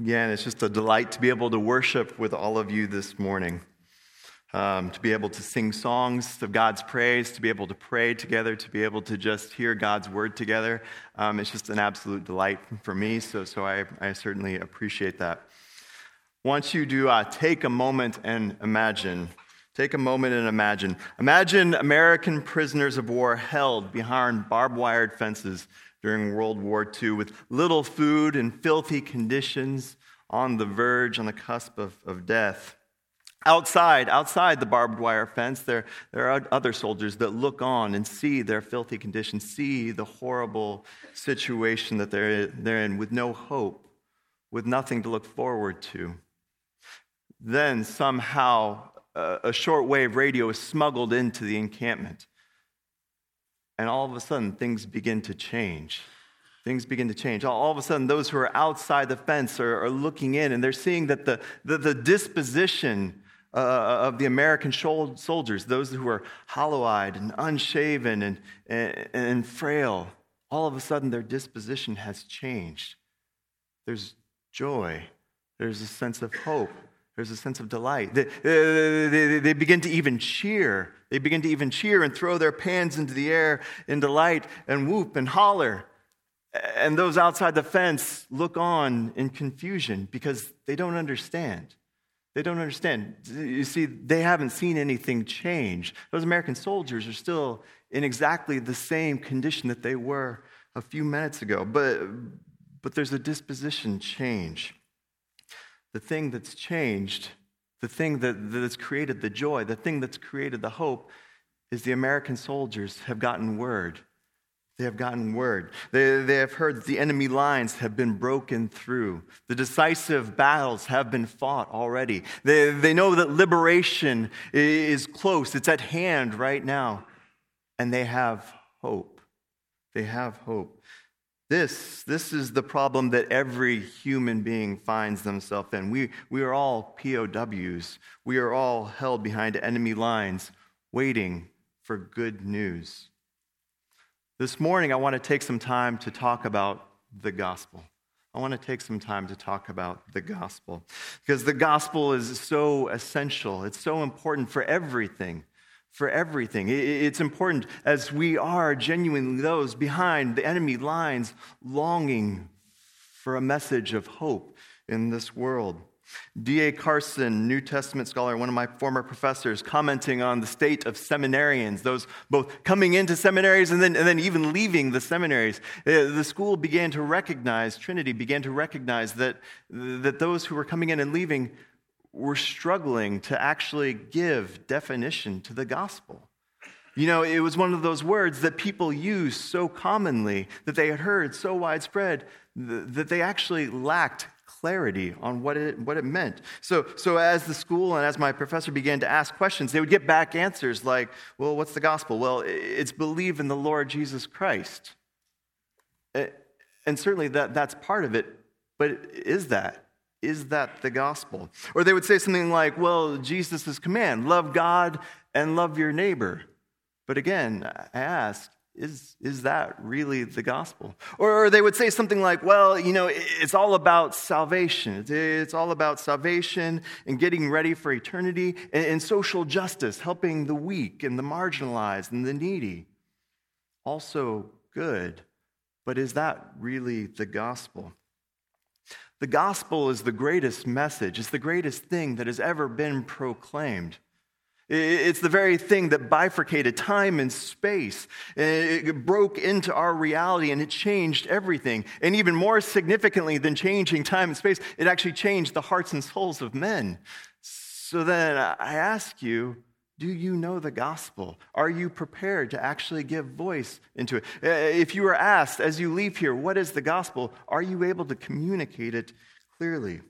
Again, it's just a delight to be able to worship with all of you this morning, um, to be able to sing songs of God's praise, to be able to pray together, to be able to just hear God's word together. Um, it's just an absolute delight for me, so, so I, I certainly appreciate that. Want you to uh, take a moment and imagine. Take a moment and imagine. Imagine American prisoners of war held behind barbed wired fences during World War II with little food and filthy conditions on the verge, on the cusp of, of death. Outside, outside the barbed wire fence, there, there are other soldiers that look on and see their filthy conditions, see the horrible situation that they're, they're in with no hope, with nothing to look forward to. Then somehow a, a shortwave radio is smuggled into the encampment. And all of a sudden, things begin to change. Things begin to change. All, of a sudden, those who are outside the fence are, are looking in and they're seeing that the, the, the disposition uh, of the American soldiers, those who are hollow eyed and unshaven and, and, and frail, all of a sudden their disposition has changed. There's joy, there's a sense of hope, there's a sense of delight. They, they, they, begin to even cheer. They begin to even cheer and throw their pans into the air in delight and whoop and holler. And those outside the fence look on in confusion because they don't understand. They don't understand. You see, they haven't seen anything change. Those American soldiers are still in exactly the same condition that they were a few minutes ago, but, but there's a disposition change the thing that's changed, the thing that, that's created the joy, the thing that's created the hope, is the American soldiers have gotten word. They have gotten word. They, they have heard that the enemy lines have been broken through. The decisive battles have been fought already. They, they know that liberation is close, it's at hand right now. And they have hope. They have hope. This, this is the problem that every human being finds themselves in. We, we are all POWs. We are all held behind enemy lines, waiting for good news. This morning, I want to take some time to talk about the gospel. I want to take some time to talk about the gospel because the gospel is so essential. It's so important for everything for everything. It's important as we are genuinely those behind the enemy lines longing for a message of hope in this world. D.A. Carson, New Testament scholar, one of my former professors, commenting on the state of seminarians, those both coming into seminaries and then, and then even leaving the seminaries. Uh, the school began to recognize, Trinity began to recognize that, that those who were coming in and leaving were struggling to actually give definition to the gospel. You know, it was one of those words that people use so commonly, that they had heard so widespread, that they actually lacked clarity on what it, what it meant. So, so as the school and as my professor began to ask questions, they would get back answers like, well, what's the gospel? Well, it's believe in the Lord Jesus Christ. And certainly that, that's part of it, but is that? Is that the gospel? Or they would say something like, well, Jesus' command, love God and love your neighbor. But again, I ask, is, is that really the gospel? Or, or they would say something like, well, you know, it's all about salvation. It's all about salvation and getting ready for eternity and, and social justice, helping the weak and the marginalized and the needy. Also good. But is that really the gospel? The gospel is the greatest message, it's the greatest thing that has ever been proclaimed. It's the very thing that bifurcated time and space. It broke into our reality and it changed everything. And even more significantly than changing time and space, it actually changed the hearts and souls of men. So then I ask you, do you know the gospel? Are you prepared to actually give voice into it? Uh, if you are asked as you leave here, what is the gospel? Are you able to communicate it clearly?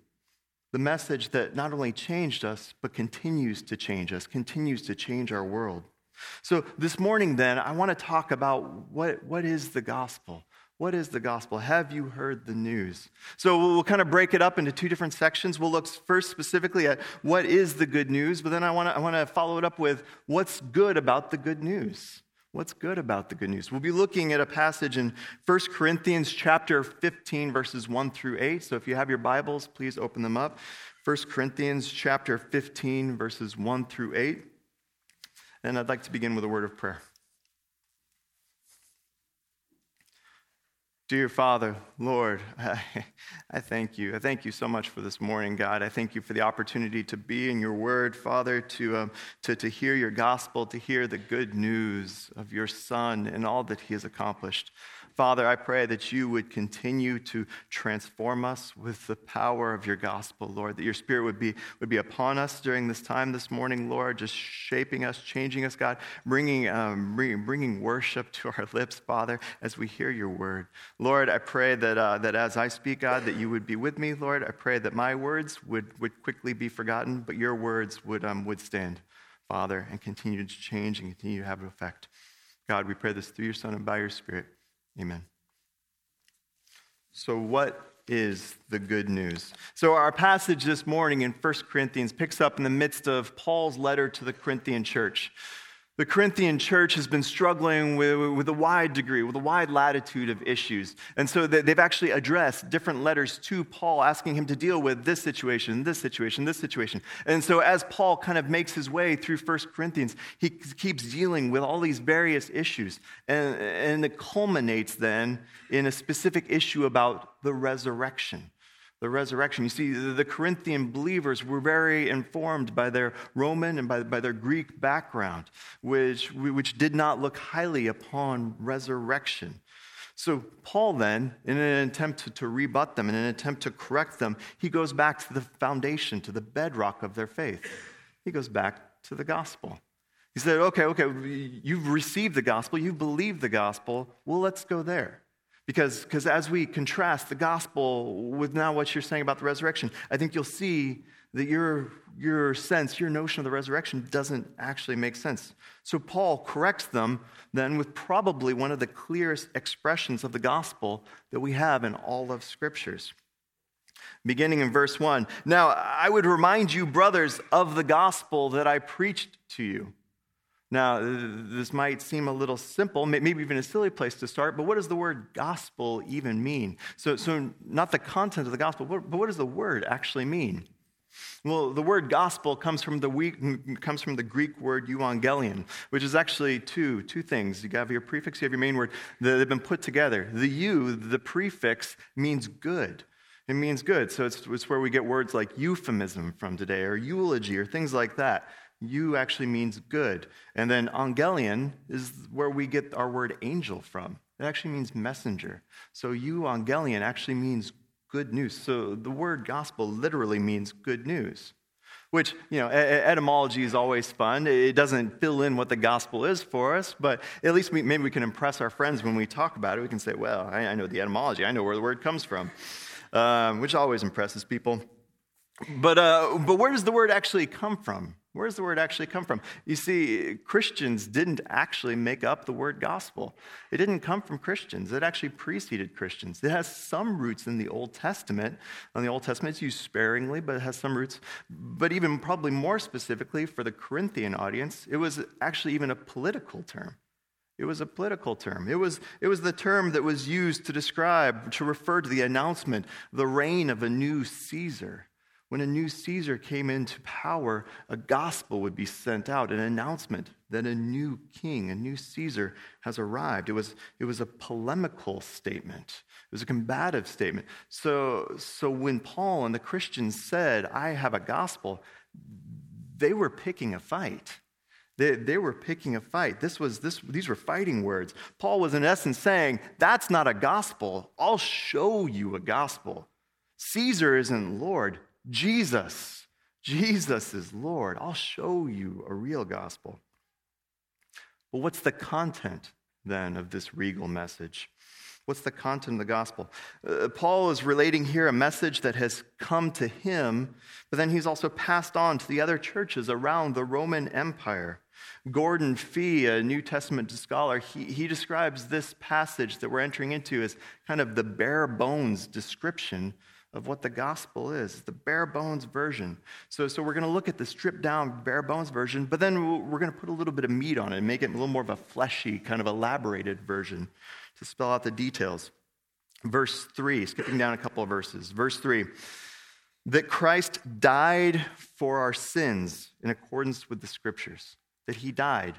The message that not only changed us, but continues to change us, continues to change our world. So, this morning, then, I want to talk about what, what is the gospel? What is the gospel? Have you heard the news? So we'll kind of break it up into two different sections. We'll look first specifically at what is the good news, but then I want to I want to follow it up with what's good about the good news. What's good about the good news? We'll be looking at a passage in 1 Corinthians chapter 15 verses 1 through 8. So if you have your Bibles, please open them up. 1 Corinthians chapter 15 verses 1 through 8. And I'd like to begin with a word of prayer. Dear Father, Lord, I, I, thank you. I thank you so much for this morning, God. I thank you for the opportunity to be in your word, Father, to, um, to, to hear your gospel, to hear the good news of your Son and all that he has accomplished. Father, I pray that you would continue to transform us with the power of your gospel, Lord, that your spirit would be, would be upon us during this time this morning, Lord, just shaping us, changing us, God, bringing, um, bringing, bringing worship to our lips, Father, as we hear your word. Lord, I pray that, uh, that as I speak, God, that you would be with me, Lord. I pray that my words would, would quickly be forgotten, but your words would, um, would stand, Father, and continue to change and continue to have an effect. God, we pray this through your Son and by your Spirit. Amen. So, what is the good news? So, our passage this morning in 1 Corinthians picks up in the midst of Paul's letter to the Corinthian church. The Corinthian church has been struggling with, with, a wide degree, with a wide latitude of issues. And so they've actually addressed different letters to Paul, asking him to deal with this situation, this situation, this situation. And so as Paul kind of makes his way through 1 Corinthians, he keeps dealing with all these various issues. And, and it culminates then in a specific issue about the resurrection the resurrection. You see, the Corinthian believers were very informed by their Roman and by, by their Greek background, which, which did not look highly upon resurrection. So, Paul then, in an attempt to, rebut them, in an attempt to correct them, he goes back to the foundation, to the bedrock of their faith. He goes back to the gospel. He said, okay, okay, you've received the gospel, you've believed the gospel, well, let's go there. Because, because as we contrast the gospel with now what you're saying about the resurrection, I think you'll see that your, your sense, your notion of the resurrection doesn't actually make sense. So Paul corrects them then with probably one of the clearest expressions of the gospel that we have in all of scriptures. Beginning in verse 1 Now I would remind you, brothers, of the gospel that I preached to you now, this might seem a little simple, maybe even a silly place to start, but what does the word gospel even mean? So, so not the content of the gospel, but what does the word actually mean? Well, the word gospel comes from the, comes from the Greek word euangelion, which is actually two, two things. You have your prefix, you have your main word. They've been put together. The eu, the prefix, means good. It means good. So it's, it's where we get words like euphemism from today, or eulogy, or things like that. Eu actually means good. And then angelion is where we get our word angel from. It actually means messenger. So euangelion actually means good news. So the word gospel literally means good news. Which, you know, etymology is always fun. It doesn't fill in what the gospel is for us, but at least we, maybe we can impress our friends when we talk about it. We can say, well, I, I know the etymology, I know where the word comes from, um, which always impresses people. But, uh, but where does the word actually come from? Where does the word actually come from? You see, Christians didn't actually make up the word gospel. It didn't come from Christians. It actually preceded Christians. It has some roots in the Old Testament. And the Old Testament is used sparingly, but it has some roots. But even probably more specifically for the Corinthian audience, it was actually even a political term. It was a political term. It was, it was the term that was used to describe, to refer to the announcement, the reign of a new Caesar. When a new Caesar came into power, a gospel would be sent out, an announcement that a new king, a new Caesar has arrived. It was, it was a polemical statement, it was a combative statement. So, so when Paul and the Christians said, I have a gospel, they were picking a fight. They, they were picking a fight. This was, this, these were fighting words. Paul was, in essence, saying, That's not a gospel. I'll show you a gospel. Caesar isn't Lord. Jesus, Jesus is Lord. I'll show you a real gospel. Well, what's the content then of this regal message? What's the content of the gospel? Uh, Paul is relating here a message that has come to him, but then he's also passed on to the other churches around the Roman Empire. Gordon Fee, a New Testament scholar, he, he describes this passage that we're entering into as kind of the bare bones description of what the gospel is. It's the bare bones version. So, so we're going to look at the stripped down, bare bones version, but then we're going to put a little bit of meat on it and make it a little more of a fleshy, kind of elaborated version to spell out the details. Verse 3, skipping down a couple of verses. Verse 3 that Christ died for our sins in accordance with the scriptures, that he died.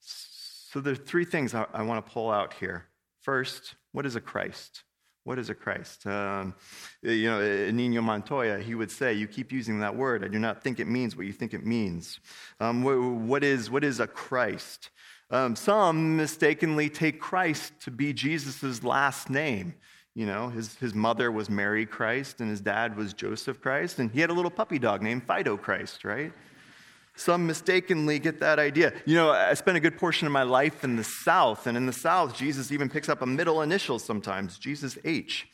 So there are three things I, I want to pull out here. First, what is a Christ? What is a Christ? Um, you know, Inigo Montoya, he would say, You keep using that word. I do not think it means what you think it means. Um, what, what, is, what is a Christ? Um, some mistakenly take Christ to be Jesus' last name. You know, his, his mother was Mary Christ and his dad was Joseph Christ, and he had a little puppy dog named Fido Christ, right? Some mistakenly get that idea. You know, I spent a good portion of my life in the South, and in the South, Jesus even picks up a middle initial sometimes, Jesus H.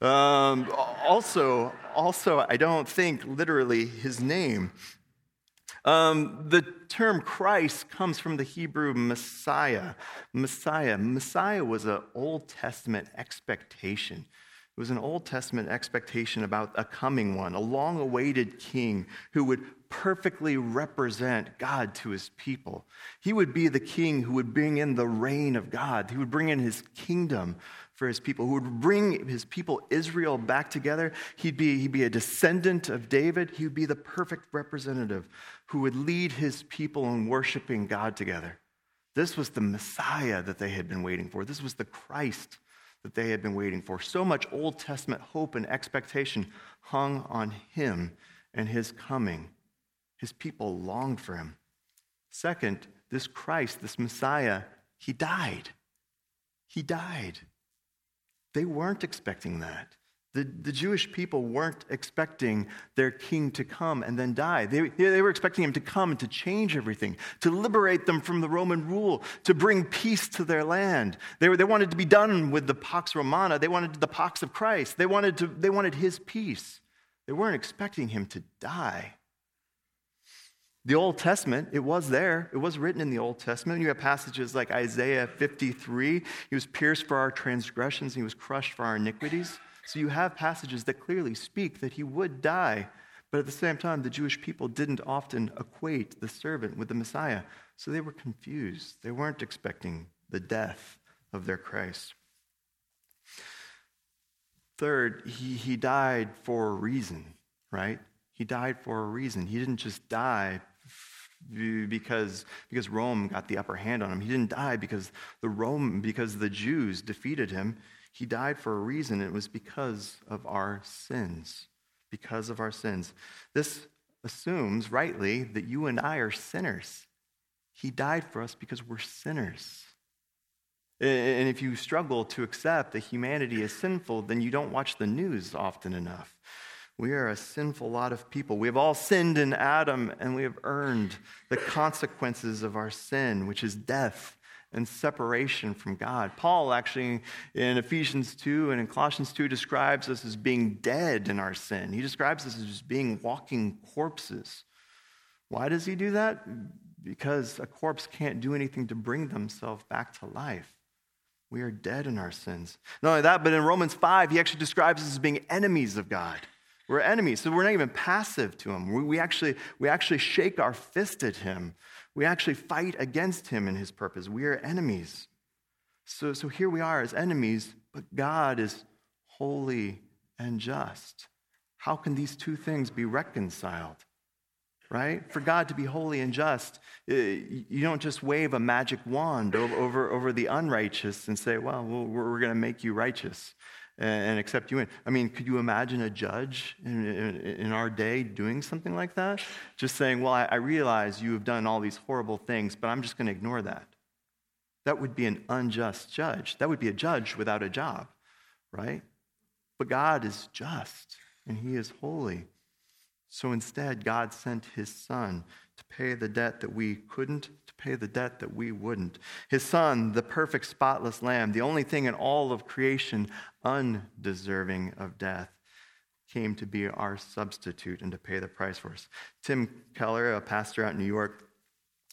Um, also, also, I don't think literally his name. Um, the term Christ comes from the Hebrew Messiah. Messiah. Messiah was an Old Testament expectation. It was an Old Testament expectation about a coming one, a long awaited king who would perfectly represent God to his people. He would be the king who would bring in the reign of God, he would bring in his kingdom for his people, who would bring his people Israel back together. He'd be, he'd be a descendant of David. He would be the perfect representative who would lead his people in worshiping God together. This was the Messiah that they had been waiting for. This was the Christ that they had been waiting for. So much Old Testament hope and expectation hung on him and his coming. His people longed for him. Second, this Christ, this Messiah, he died. He died. They weren't expecting that. The, the Jewish people weren't expecting their king to come and then die. They, they were expecting him to come and to change everything, to liberate them from the Roman rule, to bring peace to their land. They, were, they wanted to be done with the Pax Romana. They wanted the Pax of Christ. They wanted, to, they wanted his peace. They weren't expecting him to die. The Old Testament, it was there. It was written in the Old Testament. You have passages like Isaiah 53. He was pierced for our transgressions, he was crushed for our iniquities. So you have passages that clearly speak that he would die. But at the same time, the Jewish people didn't often equate the servant with the Messiah. So they were confused. They weren't expecting the death of their Christ. Third, he, he died for a reason, right? He died for a reason. He didn't just die because, because Rome got the upper hand on him. He didn't die because the Rome because the Jews defeated him. He died for a reason. It was because of our sins. Because of our sins. This assumes, rightly, that you and I are sinners. He died for us because we're sinners. And if you struggle to accept that humanity is sinful, then you don't watch the news often enough. We are a sinful lot of people. We have all sinned in Adam, and we have earned the consequences of our sin, which is death and separation from God. Paul actually in Ephesians 2 and in Colossians 2 describes us as being dead in our sin. He describes us as being walking corpses. Why does he do that? Because a corpse can't do anything to bring themselves back to life. We are dead in our sins. Not only that, but in Romans 5, he actually describes us as being enemies of God. We're enemies, so we're not even passive to him. We, we, actually, we actually shake our fist at him. We actually fight against him and his purpose. We are enemies. So, so here we are as enemies, but God is holy and just. How can these two things be reconciled? Right? For God to be holy and just, eh, you don't just wave a magic wand over, over, over the unrighteous and say, well, we're going to make you righteous and accept you in. I mean, could you imagine a judge in, in, in our day doing something like that? Just saying, well, I, I realize you have done all these horrible things, but I'm just going to ignore that. That would be an unjust judge. That would be a judge without a job, right? But God is just and he is holy. So instead, God sent his son to pay the debt that we couldn't, to pay the debt that we wouldn't. His son, the perfect, spotless lamb, the only thing in all of creation undeserving of death, came to be our substitute and to pay the price for us. Tim Keller, a pastor out in New York,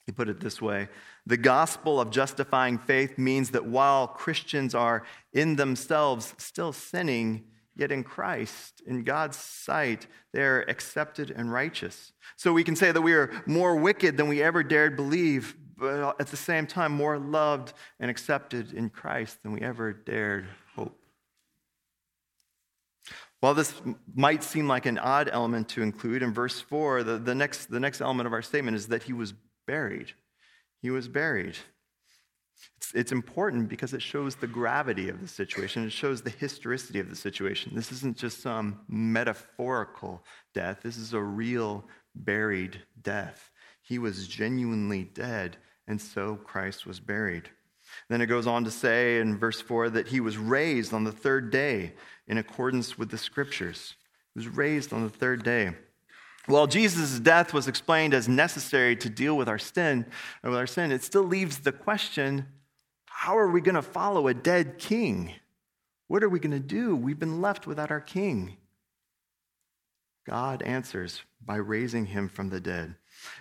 he put it this way The gospel of justifying faith means that while Christians are in themselves still sinning, yet in Christ, in God's sight, they're accepted and righteous. So we can say that we are more wicked than we ever dared believe, but at the same time, more loved and accepted in Christ than we ever dared hope. While this might seem like an odd element to include, in verse 4, the, the, next, the next element of our statement is that he was buried. He was buried. It's, it's, important because it shows the gravity of the situation. It shows the historicity of the situation. This isn't just some metaphorical death, this is a real buried death. He was genuinely dead, and so Christ was buried. Then it goes on to say in verse 4 that he was raised on the third day in accordance with the scriptures. He was raised on the third day. While Jesus' death was explained as necessary to deal with our sin, with our sin, it still leaves the question, how are we going to follow a dead king? What are we going to do? We've been left without our king. God answers by raising him from the dead.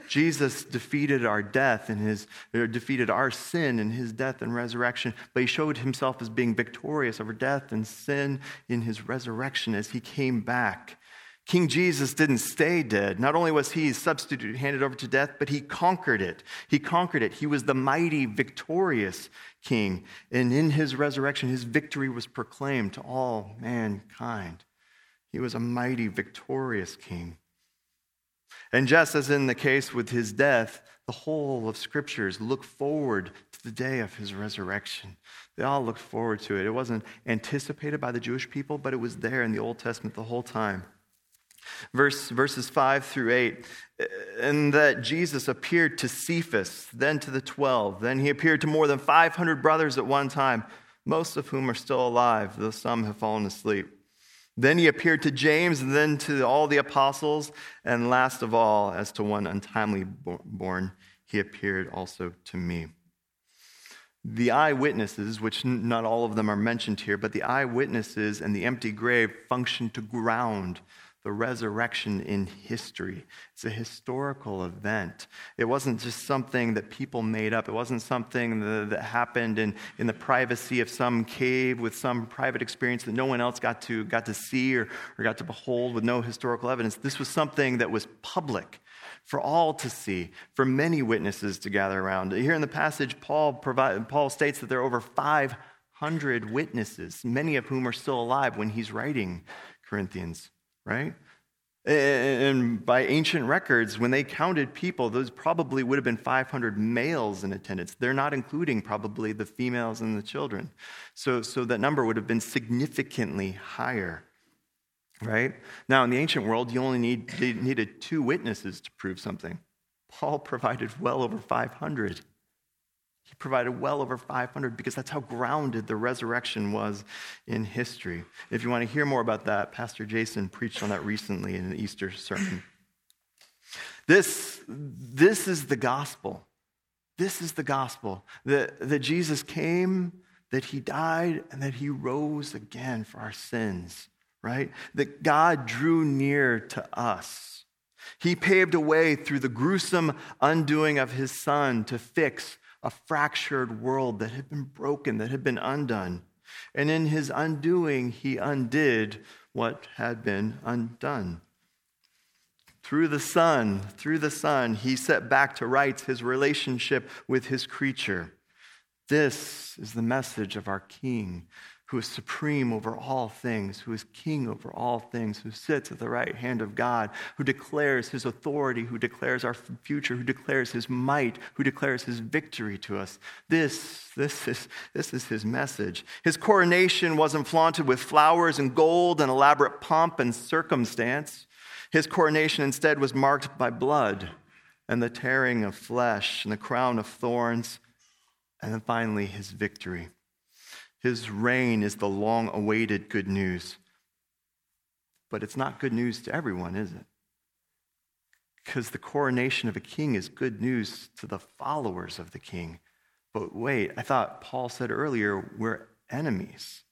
Jesus defeated our death and his defeated our sin in his death and resurrection, but he showed himself as being victorious over death and sin in his resurrection as he came back. King Jesus didn't stay dead. Not only was he substitute handed over to death, but he conquered it. He conquered it. He was the mighty, victorious king. And in his resurrection, his victory was proclaimed to all mankind. He was a mighty, victorious king. And just as in the case with his death, the whole of scriptures look forward to the day of his resurrection. They all looked forward to it. It wasn't anticipated by the Jewish people, but it was there in the Old Testament the whole time. Verse, verses 5 through 8, and that Jesus appeared to Cephas, then to the 12. Then he appeared to more than 500 brothers at one time, most of whom are still alive, though some have fallen asleep. Then he appeared to James, and then to all the apostles, and last of all, as to one untimely born, he appeared also to me. The eyewitnesses, which not all of them are mentioned here, but the eyewitnesses and the empty grave function to ground the resurrection in history. It's a historical event. It wasn't just something that people made up, it wasn't something that, that happened in, in the privacy of some cave with some private experience that no one else got to, got to see or, or got to behold with no historical evidence. This was something that was public for all to see, for many witnesses to gather around. Here in the passage, Paul, provide, Paul states that there are over 500 witnesses, many of whom are still alive when he's writing Corinthians right? And by ancient records, when they counted people, those probably would have been 500 males in attendance. They're not including probably the females and the children. So, so that number would have been significantly higher, right? Now, in the ancient world, you only need, needed two witnesses to prove something. Paul provided well over 500. He provided well over 500 because that's how grounded the resurrection was in history. If you want to hear more about that, Pastor Jason preached on that recently in an Easter sermon. This, this is the gospel. This is the gospel that, that Jesus came, that he died, and that he rose again for our sins, right? That God drew near to us. He paved a way through the gruesome undoing of his son to fix a fractured world that had been broken, that had been undone. And in his undoing, he undid what had been undone. Through the Son, through the Son, he set back to rights his relationship with his creature. This is the message of our King who is supreme over all things, who is king over all things, who sits at the right hand of God, who declares his authority, who declares our future, who declares his might, who declares his victory to us. This, this, is, this is his message. His coronation wasn't flaunted with flowers and gold and elaborate pomp and circumstance. His coronation instead was marked by blood and the tearing of flesh and the crown of thorns, and then finally his victory. His reign is the long awaited good news. But it's not good news to everyone, is it? Because the coronation of a king is good news to the followers of the king. But wait, I thought Paul said earlier we're enemies.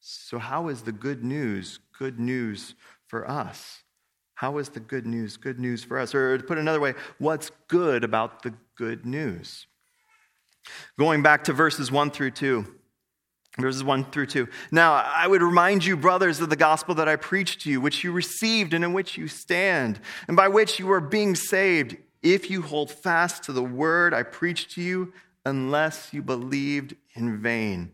So, how is the good news good news for us? How is the good news good news for us? Or to put another way, what's good about the good news? Going back to verses 1 through 2. Verses 1 through 2. Now, I would remind you, brothers, of the gospel that I preached to you, which you received and in which you stand, and by which you are being saved, if you hold fast to the word I preached to you, unless you believed in vain.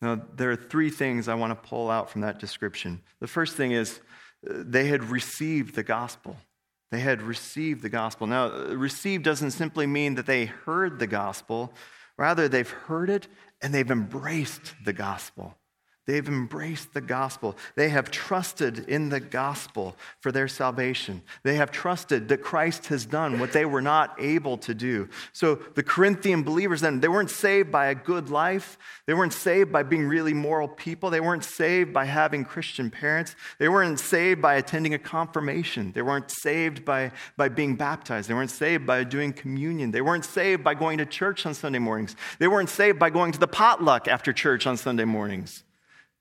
Now, there are three things I want to pull out from that description. The first thing is uh, they had received the gospel. They had received the gospel. Now, uh, receive doesn't simply mean that they heard the gospel, rather, they've heard it and they've embraced the gospel. They've embraced the gospel. They have trusted in the gospel for their salvation. They have trusted that Christ has done what they were not able to do. So the Corinthian believers then, they weren't saved by a good life. They weren't saved by being really moral people. They weren't saved by having Christian parents. They weren't saved by attending a confirmation. They weren't saved by, by being baptized. They weren't saved by doing communion. They weren't saved by going to church on Sunday mornings. They weren't saved by going to the potluck after church on Sunday mornings.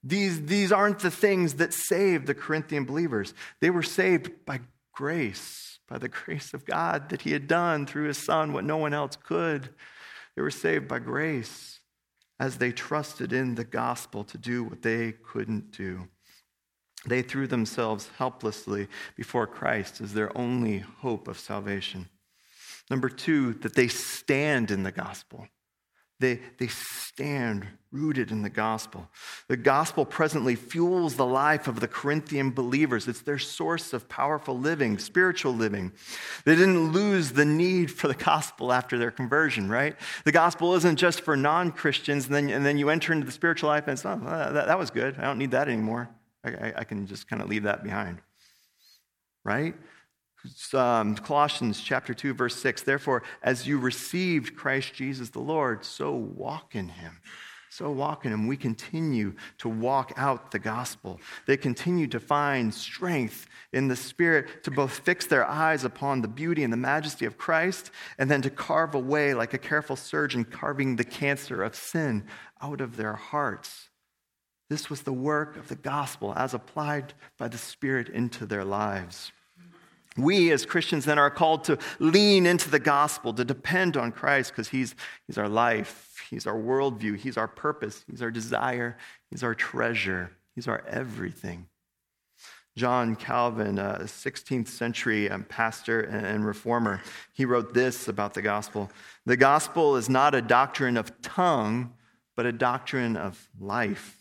These, these aren't the things that saved the Corinthian believers. They were saved by grace, by the grace of God that He had done through His Son what no one else could. They were saved by grace as they trusted in the gospel to do what they couldn't do. They threw themselves helplessly before Christ as their only hope of salvation. Number two, that they stand in the gospel. They, they stand rooted in the gospel. The gospel presently fuels the life of the Corinthian believers. It's their source of powerful living, spiritual living. They didn't lose the need for the gospel after their conversion, right? The gospel isn't just for non Christians, and then, and then you enter into the spiritual life and it's, oh, uh, that, that was good. I don't need that anymore. I, I, I can just kind of leave that behind, right? Um, Colossians chapter 2, verse 6. Therefore, as you received Christ Jesus the Lord, so walk in him. So walk in him. We continue to walk out the gospel. They continue to find strength in the Spirit to both fix their eyes upon the beauty and the majesty of Christ and then to carve away, like a careful surgeon carving the cancer of sin out of their hearts. This was the work of the gospel as applied by the Spirit into their lives. We as Christians then are called to lean into the gospel, to depend on Christ because he's, he's our life, He's our worldview, He's our purpose, He's our desire, He's our treasure, He's our everything. John Calvin, a 16th century um, pastor and reformer, he wrote this about the gospel The gospel is not a doctrine of tongue, but a doctrine of life.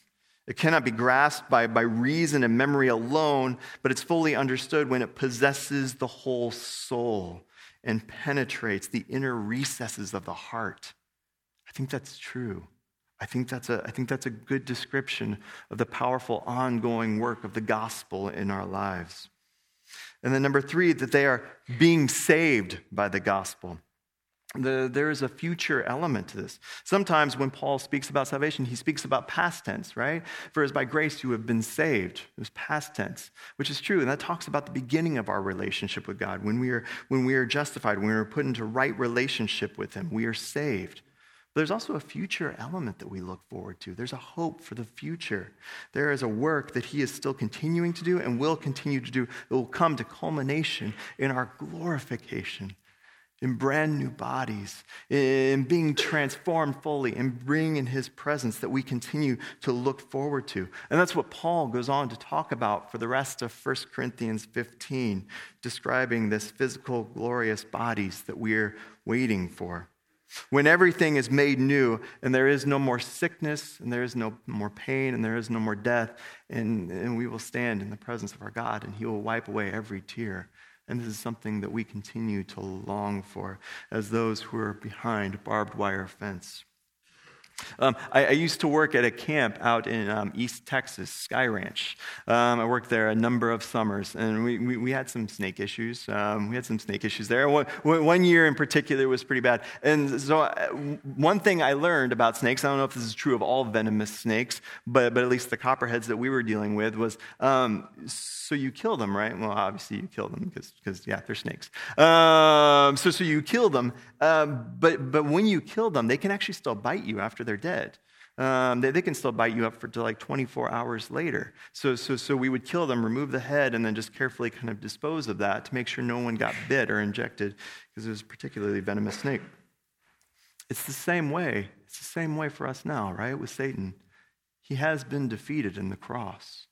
It cannot be grasped by, by reason and memory alone, but it's fully understood when it possesses the whole soul and penetrates the inner recesses of the heart. I think that's true. I think that's a, I think that's a good description of the powerful ongoing work of the gospel in our lives. And then, number three, that they are being saved by the gospel. The, there is a future element to this. Sometimes when Paul speaks about salvation, he speaks about past tense, right? For as by grace you have been saved. It was past tense, which is true. And that talks about the beginning of our relationship with God. When we are, when we are justified, when we are put into right relationship with Him, we are saved. But there's also a future element that we look forward to. There's a hope for the future. There is a work that He is still continuing to do and will continue to do that will come to culmination in our glorification in brand new bodies, in being transformed fully, and bring in his presence that we continue to look forward to. And that's what Paul goes on to talk about for the rest of 1 Corinthians 15, describing this physical, glorious bodies that we're waiting for. When everything is made new and there is no more sickness and there is no more pain and there is no more death, and, and we will stand in the presence of our God and he will wipe away every tear. And this is something that we continue to long for as those who are behind barbed wire fence. Um, I, I, used to work at a camp out in um, East Texas, Sky Ranch. Um, I worked there a number of summers, and we, we, we had some snake issues. Um, we had some snake issues there. One, one, year in particular was pretty bad. And so, uh, one thing I learned about snakes, I don't know if this is true of all venomous snakes, but, but at least the copperheads that we were dealing with, was um, so you kill them, right? Well, obviously you kill them because, yeah, they're snakes. Um, so, so you kill them, but, but when you kill them, they can actually still bite you after they're dead. Um, they, they, can still bite you up for like 24 hours later. So, so, so we would kill them, remove the head, and then just carefully kind of dispose of that to make sure no one got bit or injected because it was a particularly venomous snake. It's the same way. It's the same way for us now, right? With Satan. He has been defeated in the cross.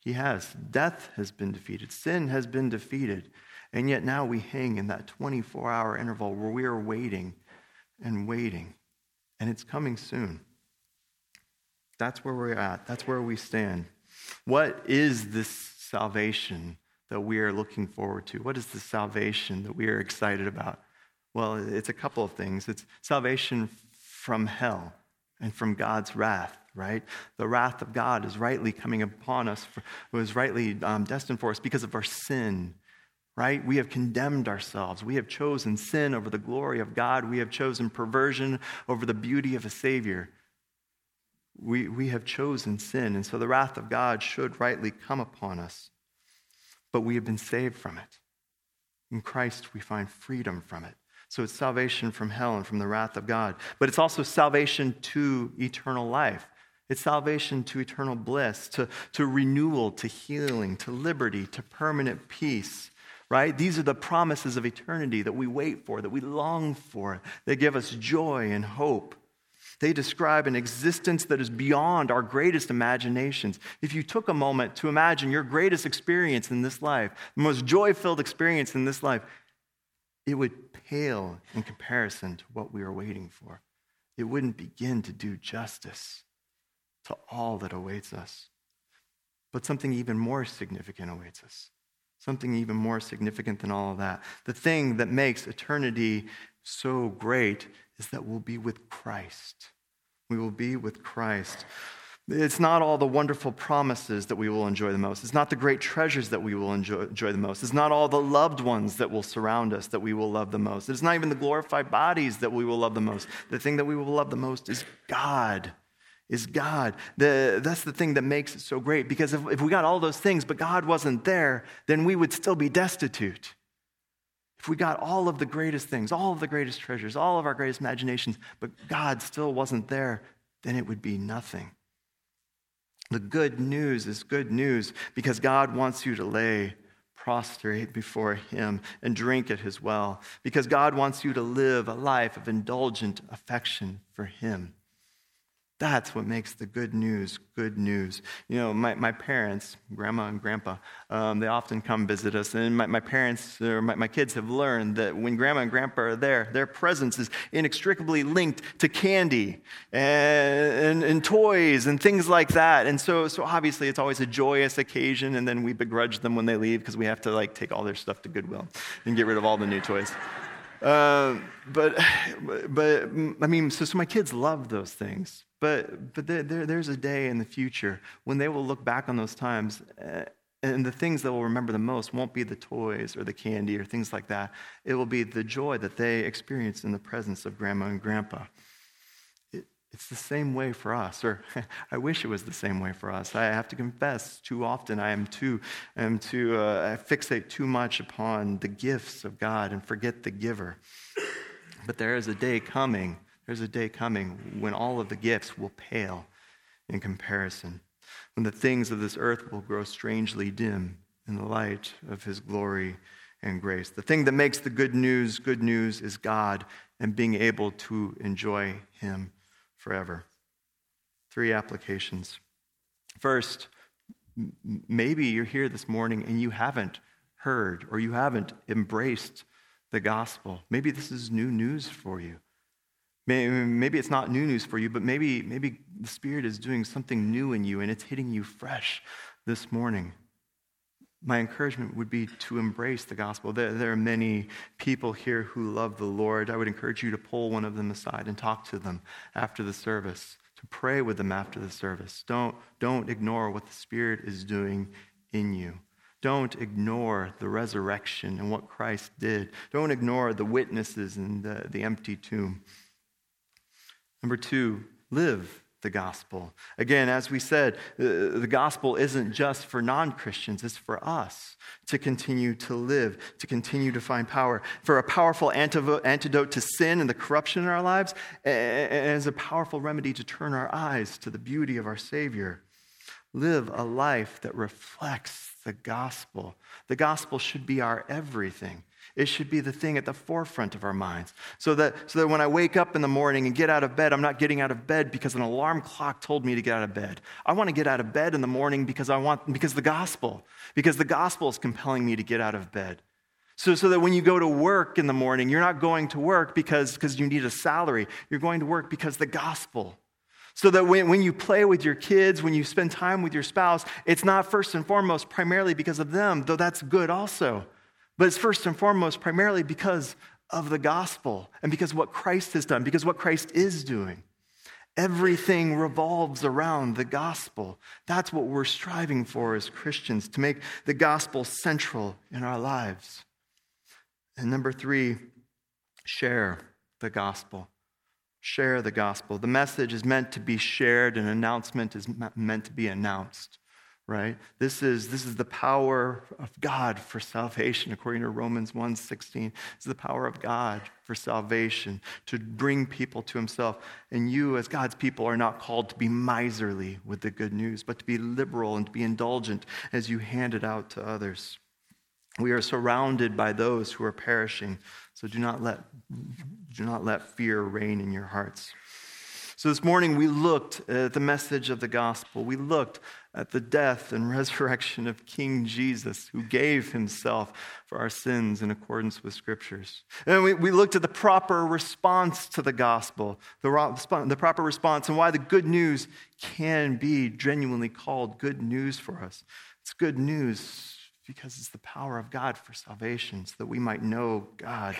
He has. Death has been defeated. Sin has been defeated. And yet now we hang in that 24 hour interval where we are waiting and waiting. And it's coming soon. That's where we're at. That's where we stand. What is this salvation that we are looking forward to? What is the salvation that we are excited about? Well, it's a couple of things. It's salvation from hell and from God's wrath, right? The wrath of God is rightly coming upon us, it was rightly um, destined for us because of our sin, right? We have condemned ourselves. We have chosen sin over the glory of God. We have chosen perversion over the beauty of a Savior. We, we have chosen sin, and so the wrath of God should rightly come upon us. But we have been saved from it. In Christ, we find freedom from it. So it's salvation from hell and from the wrath of God. But it's also salvation to eternal life. It's salvation to eternal bliss, to, to renewal, to healing, to liberty, to permanent peace, right? These are the promises of eternity that we wait for, that we long for. They give us joy and hope. They describe an existence that is beyond our greatest imaginations. If you took a moment to imagine your greatest experience in this life, the most joy filled experience in this life, it would pale in comparison to what we are waiting for. It wouldn't begin to do justice to all that awaits us. But something even more significant awaits us. Something even more significant than all of that. The thing that makes eternity so great is that we'll be with Christ. We will be with Christ. It's not all the wonderful promises that we will enjoy the most. It's not the great treasures that we will enjoy, enjoy, the most. It's not all the loved ones that will surround us that we will love the most. It's not even the glorified bodies that we will love the most. The thing that we will love the most is God. Is God. The, that's the thing that makes it so great because if, if we got all those things, but God wasn't there, then we would still be destitute. If we got all of the greatest things, all of the greatest treasures, all of our greatest imaginations, but God still wasn't there, then it would be nothing. The good news is good news because God wants you to lay prostrate before Him and drink at His well, because God wants you to live a life of indulgent affection for Him. That's what makes the good news good news. You know, my, my parents, grandma and grandpa, um, they often come visit us. And my, my parents, or my, my kids, have learned that when grandma and grandpa are there, their presence is inextricably linked to candy and, and, and toys and things like that. And so, so obviously, it's always a joyous occasion. And then we begrudge them when they leave because we have to like take all their stuff to Goodwill and get rid of all the new toys. Uh, but, but I mean, so, so my kids love those things. But, but there, there's a day in the future when they will look back on those times, uh, and the things that will remember the most won't be the toys or the candy or things like that. It will be the joy that they experienced in the presence of grandma and grandpa. It, it's the same way for us, or I wish it was the same way for us. I have to confess, too often I am too, I am too uh, I fixate too much upon the gifts of God and forget the giver. But there is a day coming there's a day coming when all of the gifts will pale in comparison, when the things of this earth will grow strangely dim in the light of his glory and grace. The thing that makes the good news good news is God and being able to enjoy him forever. Three applications. First, maybe you're here this morning and you haven't heard or you haven't embraced the gospel. Maybe this is new news for you. Maybe it's not new news for you, but maybe, maybe the Spirit is doing something new in you and it's hitting you fresh this morning. My encouragement would be to embrace the gospel. There, there, are many people here who love the Lord. I would encourage you to pull one of them aside and talk to them after the service, to pray with them after the service. Don't, don't ignore what the Spirit is doing in you. Don't ignore the resurrection and what Christ did. Don't ignore the witnesses and the, the empty tomb. Number two, live the gospel. Again, as we said, uh, the gospel isn't just for non Christians, it's for us to continue to live, to continue to find power, for a powerful antidote to sin and the corruption in our lives, and as a powerful remedy to turn our eyes to the beauty of our Savior. live a life that reflects the gospel. The gospel should be our everything. It should be the thing at the forefront of our minds. So that, so that when I wake up in the morning and get out of bed, I'm not getting out of bed because an alarm clock told me to get out of bed. I want to get out of bed in the morning because I want because the gospel, because the gospel is compelling me to get out of bed. So, so that when you go to work in the morning, you're not going to work because, because you need a salary. You're going to work because the gospel. So that when, when you play with your kids, when you spend time with your spouse, it's not first and foremost primarily because of them, though that's good also. But it's first and foremost primarily because of the gospel and because what Christ has done, because what Christ is doing. Everything revolves around the gospel. That's what we're striving for as Christians, to make the gospel central in our lives. And number three, share the gospel. Share the gospel. The message is meant to be shared, an announcement is meant to be announced right? This is this is the power of god for salvation according to romans 1.16 it's the power of god for salvation to bring people to himself. And you as god's people are not called to be miserly with the good news but to be liberal and to be indulgent as you hand it out to others. We are surrounded by those who are perishing. So do not let do not let fear reign in your hearts so this morning we looked at the message of the gospel. We looked at the death and resurrection of King Jesus, who gave himself for our sins in accordance with scriptures. And we, we looked at the proper response to the gospel, the, the proper response, and why the good news can be genuinely called good news for us. It's good news because it's the power of God for salvation, so that we might know God.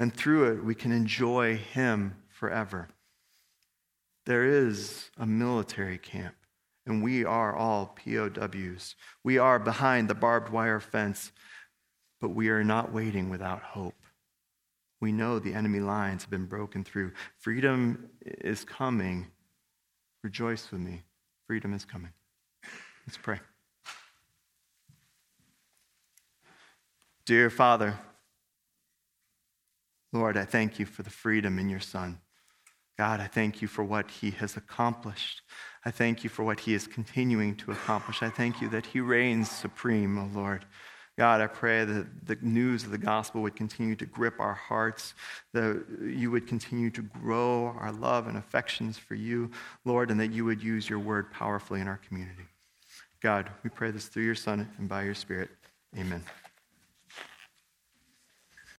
And through it, we can enjoy Him forever. There is a military camp, and we are all POWs. We are behind the barbed wire fence, but we are not waiting without hope. We know the enemy lines have been broken through. Freedom is coming. Rejoice with me. Freedom is coming. Let's pray. Dear Father, Lord, I thank you for the freedom in your Son. God, I thank you for what he has accomplished. I thank you for what he is continuing to accomplish. I thank you that he reigns supreme, O oh Lord. God, I pray that the news of the gospel would continue to grip our hearts, that you would continue to grow our love and affections for you, Lord, and that you would use your word powerfully in our community. God, we pray this through your Son and by your Spirit. Amen.